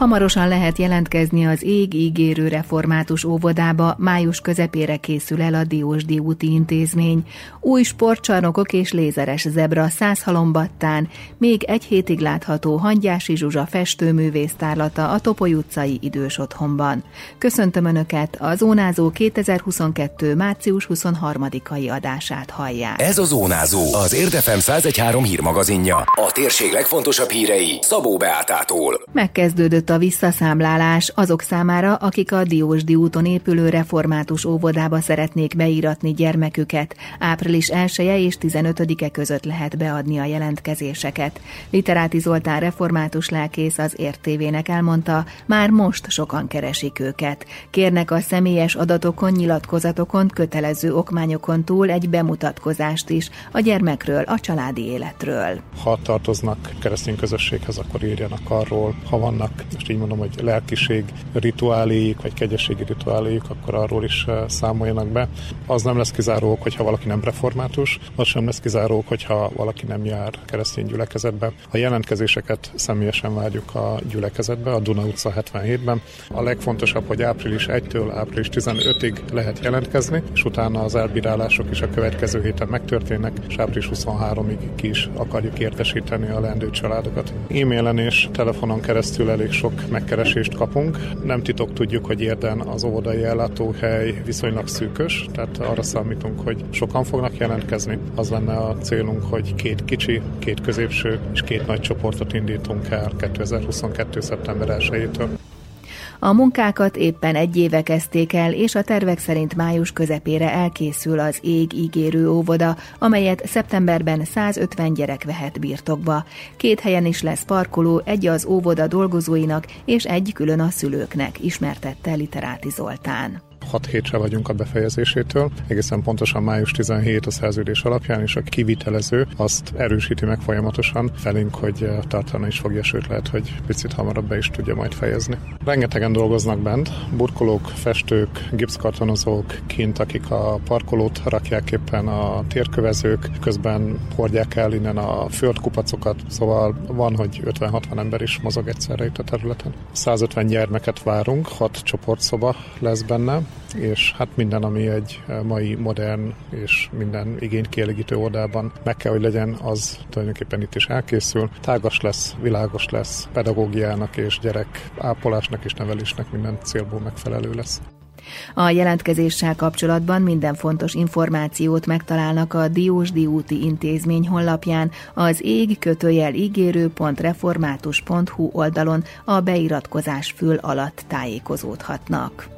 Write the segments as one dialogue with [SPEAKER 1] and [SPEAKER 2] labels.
[SPEAKER 1] Hamarosan lehet jelentkezni az ég ígérő református óvodába, május közepére készül el a Diósdi úti intézmény. Új sportcsarnokok és lézeres zebra halombattán, még egy hétig látható Hangyási Zsuzsa festőművész tárlata a Topoly utcai idős otthonban. Köszöntöm Önöket, a Zónázó 2022. március 23-ai adását hallják.
[SPEAKER 2] Ez a Zónázó, az Érdefem 113 hírmagazinja. A térség legfontosabb hírei Szabó Beátától.
[SPEAKER 1] Megkezdődött a visszaszámlálás azok számára, akik a Diósdi úton épülő református óvodába szeretnék beíratni gyermeküket. Április 1 -e és 15-e között lehet beadni a jelentkezéseket. Literáti Zoltán református lelkész az értévének elmondta, már most sokan keresik őket. Kérnek a személyes adatokon, nyilatkozatokon, kötelező okmányokon túl egy bemutatkozást is a gyermekről, a családi életről.
[SPEAKER 3] Ha tartoznak keresztény közösséghez, akkor írjanak arról, ha vannak most így mondom, hogy lelkiség rituáléik, vagy kegyességi rituáléik, akkor arról is eh, számoljanak be. Az nem lesz kizárók, hogyha valaki nem református, az sem lesz kizárók, hogyha valaki nem jár keresztény gyülekezetbe. A jelentkezéseket személyesen várjuk a gyülekezetbe, a Duna utca 77-ben. A legfontosabb, hogy április 1-től április 15-ig lehet jelentkezni, és utána az elbírálások is a következő héten megtörténnek, és április 23-ig ki is akarjuk értesíteni a leendő családokat. E-mailen és telefonon keresztül elég sok megkeresést kapunk. Nem titok tudjuk, hogy érden az óvodai ellátóhely viszonylag szűkös, tehát arra számítunk, hogy sokan fognak jelentkezni. Az lenne a célunk, hogy két kicsi, két középső és két nagy csoportot indítunk el 2022. szeptember 1-től.
[SPEAKER 1] A munkákat éppen egy éve kezdték el, és a tervek szerint május közepére elkészül az ég ígérő óvoda, amelyet szeptemberben 150 gyerek vehet birtokba. Két helyen is lesz parkoló, egy az óvoda dolgozóinak, és egy külön a szülőknek, ismertette Literáti Zoltán.
[SPEAKER 3] 6 hétre vagyunk a befejezésétől, egészen pontosan május 17 a szerződés alapján, és a kivitelező azt erősíti meg folyamatosan felénk, hogy eh, tartani is fogja, sőt lehet, hogy picit hamarabb be is tudja majd fejezni. Rengetegen dolgoznak bent, burkolók, festők, gipszkartonozók, kint, akik a parkolót rakják éppen a térkövezők, közben hordják el innen a földkupacokat, szóval van, hogy 50-60 ember is mozog egyszerre itt a területen. 150 gyermeket várunk, 6 csoportszoba lesz benne, és hát minden, ami egy eh, mai modern és minden igényt kielégítő oldalban meg kell, hogy legyen, az tulajdonképpen itt is elkészül. Tágas lesz, világos lesz, pedagógiának és gyerek ápolásnak és nevelésnek minden célból megfelelő lesz.
[SPEAKER 1] A jelentkezéssel kapcsolatban minden fontos információt megtalálnak a Diósdi úti intézmény honlapján, az ég kötőjel ígérő.református.hu oldalon a beiratkozás fül alatt tájékozódhatnak.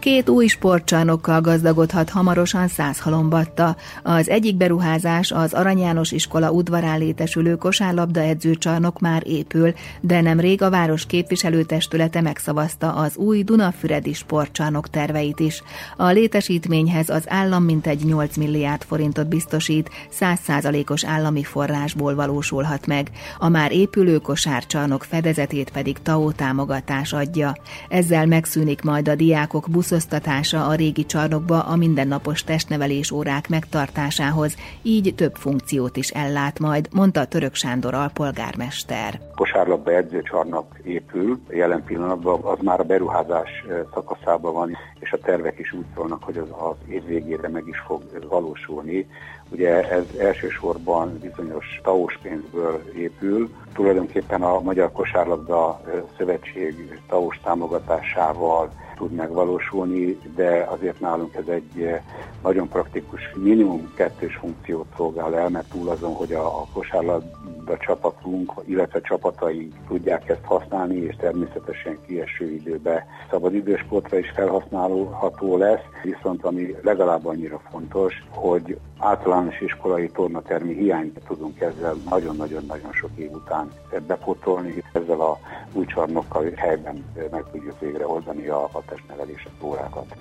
[SPEAKER 1] Két új sportcsarnokkal gazdagodhat hamarosan halombatta. Az egyik beruházás az Arany János iskola udvarán létesülő kosárlabda edzőcsarnok már épül, de nemrég a város képviselőtestülete megszavazta az új Dunafüredi sportcsarnok terveit is. A létesítményhez az állam mintegy 8 milliárd forintot biztosít, 100%-os állami forrásból valósulhat meg. A már épülő kosárcsarnok fedezetét pedig TAO támogatás adja. Ezzel megszűnik majd a diákok busz buszosztatása a régi csarnokba a mindennapos testnevelés órák megtartásához, így több funkciót is ellát majd, mondta Török Sándor alpolgármester.
[SPEAKER 4] Kosárlabda edzőcsarnok épül, jelen pillanatban az már a beruházás szakaszában van, és a tervek is úgy szólnak, hogy az, az év végére meg is fog valósulni. Ugye ez elsősorban bizonyos taós pénzből épül, tulajdonképpen a Magyar Kosárlabda Szövetség taós támogatásával tud megvalósulni, de azért nálunk ez egy eh, nagyon praktikus, minimum kettős funkciót szolgál el, mert túl azon, hogy a, a kosárlabda csapatunk, illetve csapataink tudják ezt használni, és természetesen kieső időbe szabadidősportra is felhasználható lesz, viszont ami legalább annyira fontos, hogy általános iskolai tornatermi hiányt tudunk ezzel nagyon-nagyon-nagyon sok év után bepotolni. Ezzel a új csarnokkal helyben meg tudjuk végre oldani a, a testnevelési órákat.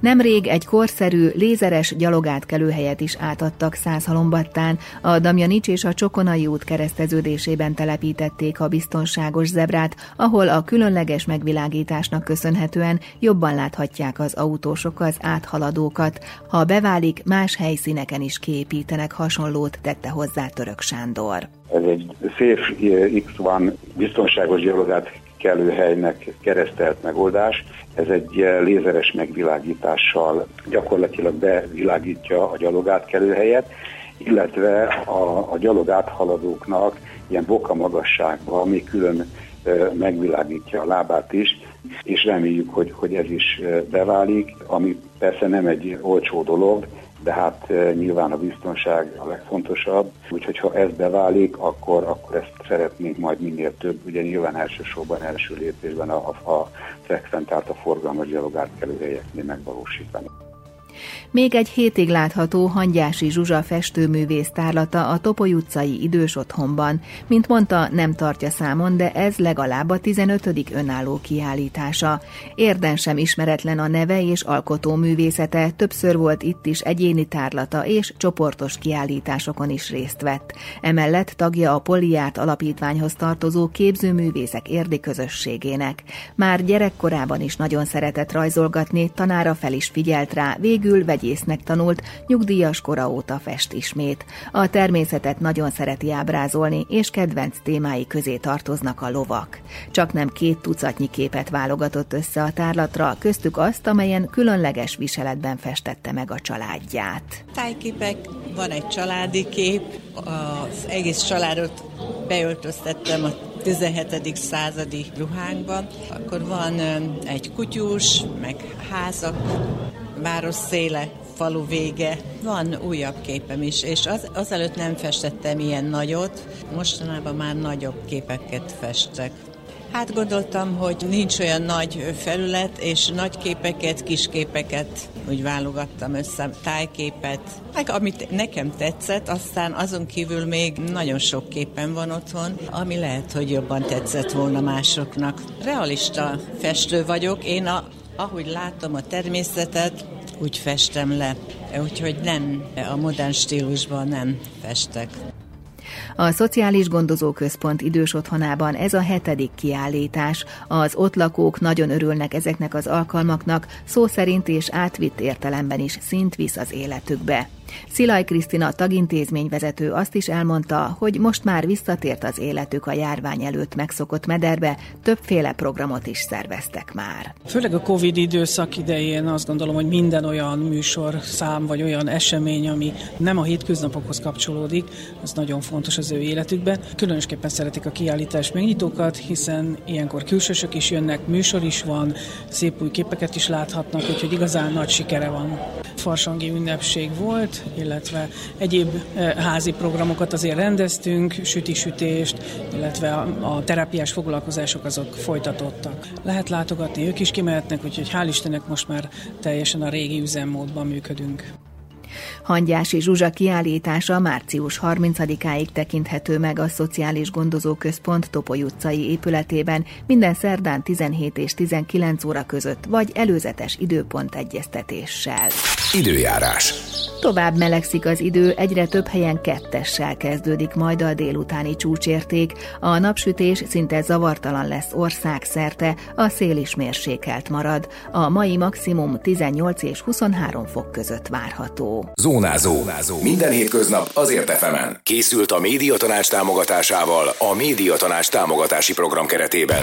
[SPEAKER 1] Nemrég egy korszerű, lézeres gyalogátkelőhelyet is átadtak Százhalombattán. A Damjanics és a Csokonai út kereszteződésében telepítették a biztonságos zebrát, ahol a különleges megvilágításnak köszönhetően jobban láthatják az autósok az áthaladókat. Ha beválik, más helyszíneken is kiépítenek hasonlót, tette hozzá Török Sándor.
[SPEAKER 4] Ez egy Safe X1 biztonságos gyalogát helynek keresztelt megoldás. Ez egy lézeres megvilágítással gyakorlatilag bevilágítja a gyalogátkelőhelyet, illetve a, a gyalog áthaladóknak ilyen boka magasságban, ami külön megvilágítja a lábát is, és reméljük, hogy, hogy ez is beválik, ami persze nem egy olcsó dolog, de hát nyilván a biztonság a legfontosabb, úgyhogy ha ez beválik, akkor, akkor ezt szeretnénk majd minél több, ugye nyilván elsősorban első lépésben a, a, a frekventált a forgalmas helyeknél megvalósítani.
[SPEAKER 1] Még egy hétig látható Hangyási Zsuzsa festőművész tárlata a Topoly utcai idős otthonban. Mint mondta, nem tartja számon, de ez legalább a 15. önálló kiállítása. Érden sem ismeretlen a neve és alkotó művészete, többször volt itt is egyéni tárlata és csoportos kiállításokon is részt vett. Emellett tagja a Poliát alapítványhoz tartozó képzőművészek érdi közösségének. Már gyerekkorában is nagyon szeretett rajzolgatni, tanára fel is figyelt rá, végül vegy vegyésznek tanult, nyugdíjas kora óta fest ismét. A természetet nagyon szereti ábrázolni, és kedvenc témái közé tartoznak a lovak. Csak nem két tucatnyi képet válogatott össze a tárlatra, köztük azt, amelyen különleges viseletben festette meg a családját.
[SPEAKER 5] Tájképek, van egy családi kép, az egész családot beöltöztettem a 17. századi ruhánkban. Akkor van egy kutyus, meg házak, város széle, falu vége. Van újabb képem is, és az, azelőtt nem festettem ilyen nagyot, mostanában már nagyobb képeket festek. Hát gondoltam, hogy nincs olyan nagy felület, és nagy képeket, kis képeket úgy válogattam össze, tájképet, meg amit nekem tetszett, aztán azon kívül még nagyon sok képen van otthon, ami lehet, hogy jobban tetszett volna másoknak. Realista festő vagyok, én a, ahogy látom a természetet, úgy festem le. Úgyhogy nem, a modern stílusban nem festek.
[SPEAKER 1] A Szociális Gondozóközpont idős otthonában ez a hetedik kiállítás. Az ott lakók nagyon örülnek ezeknek az alkalmaknak, szó szerint és átvitt értelemben is szint visz az életükbe. Szilaj Krisztina tagintézményvezető azt is elmondta, hogy most már visszatért az életük a járvány előtt megszokott mederbe, többféle programot is szerveztek már.
[SPEAKER 6] Főleg a Covid időszak idején azt gondolom, hogy minden olyan műsor, szám vagy olyan esemény, ami nem a hétköznapokhoz kapcsolódik, az nagyon fontos az ő életükben. Különösképpen szeretik a kiállítás megnyitókat, hiszen ilyenkor külsősök is jönnek, műsor is van, szép új képeket is láthatnak, úgyhogy igazán nagy sikere van. Farsangi ünnepség volt, illetve egyéb eh, házi programokat azért rendeztünk, sütisütést, illetve a terápiás foglalkozások azok folytatottak. Lehet látogatni, ők is kimehetnek, úgyhogy hál' Istennek most már teljesen a régi üzemmódban működünk.
[SPEAKER 1] Hangyási Zsuzsa kiállítása március 30-áig tekinthető meg a Szociális Gondozó Központ Topoly utcai épületében minden szerdán 17 és 19 óra között, vagy előzetes időpont egyeztetéssel.
[SPEAKER 2] Időjárás.
[SPEAKER 1] Tovább melegszik az idő, egyre több helyen kettessel kezdődik majd a délutáni csúcsérték. A napsütés szinte zavartalan lesz ország szerte, a szél is mérsékelt marad. A mai maximum 18 és 23 fok között várható.
[SPEAKER 2] Zónázó. Zónázó. Minden hétköznap azért efemen. Készült a médiatanács támogatásával a médiatanács támogatási program keretében.